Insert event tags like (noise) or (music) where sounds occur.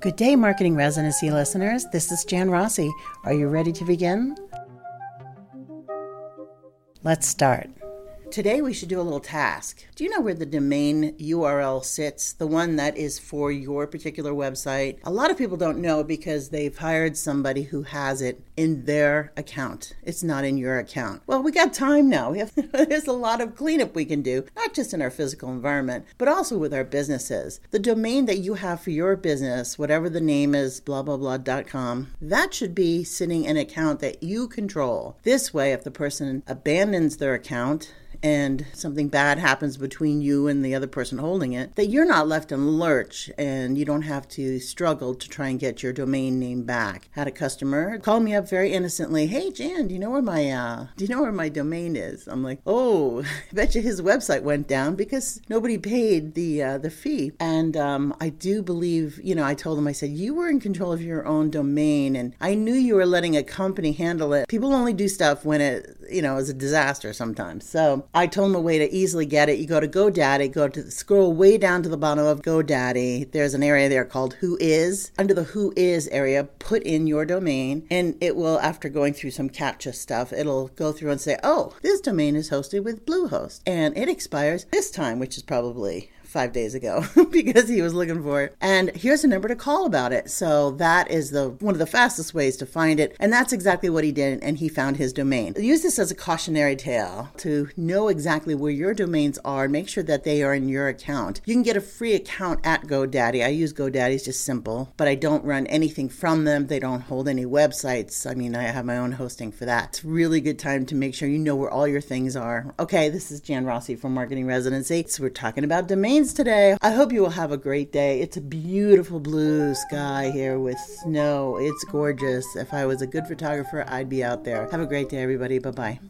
Good day, Marketing Residency listeners. This is Jan Rossi. Are you ready to begin? Let's start. Today we should do a little task. Do you know where the domain URL sits? The one that is for your particular website? A lot of people don't know because they've hired somebody who has it in their account. It's not in your account. Well, we got time now. We have, (laughs) there's a lot of cleanup we can do, not just in our physical environment, but also with our businesses. The domain that you have for your business, whatever the name is, blah blah blah.com, that should be sitting in an account that you control. This way, if the person abandons their account, and something bad happens between you and the other person holding it, that you're not left in lurch and you don't have to struggle to try and get your domain name back. Had a customer call me up very innocently, "Hey Jan, do you know where my uh, do you know where my domain is?" I'm like, "Oh, (laughs) I bet you his website went down because nobody paid the uh, the fee." And um, I do believe, you know, I told him, I said, "You were in control of your own domain, and I knew you were letting a company handle it. People only do stuff when it, you know, is a disaster sometimes." So I told him a way to easily get it. You go to GoDaddy, go to scroll way down to the bottom of GoDaddy. There's an area there called WHOIS. Under the WHOIS area, put in your domain, and it will, after going through some CAPTCHA stuff, it'll go through and say, "Oh, this domain is hosted with Bluehost, and it expires this time," which is probably five days ago (laughs) because he was looking for it. And here's a number to call about it. So that is the one of the fastest ways to find it. And that's exactly what he did. And he found his domain. Use this as a cautionary tale to know exactly where your domains are and make sure that they are in your account. You can get a free account at GoDaddy. I use GoDaddy, it's just simple, but I don't run anything from them. They don't hold any websites. I mean, I have my own hosting for that. It's really good time to make sure you know where all your things are. Okay, this is Jan Rossi from Marketing Residency. So we're talking about domains today. I hope you will have a great day. It's a beautiful blue sky here with snow. It's gorgeous. If I was a good photographer, I'd be out there. Have a great day, everybody. Bye bye.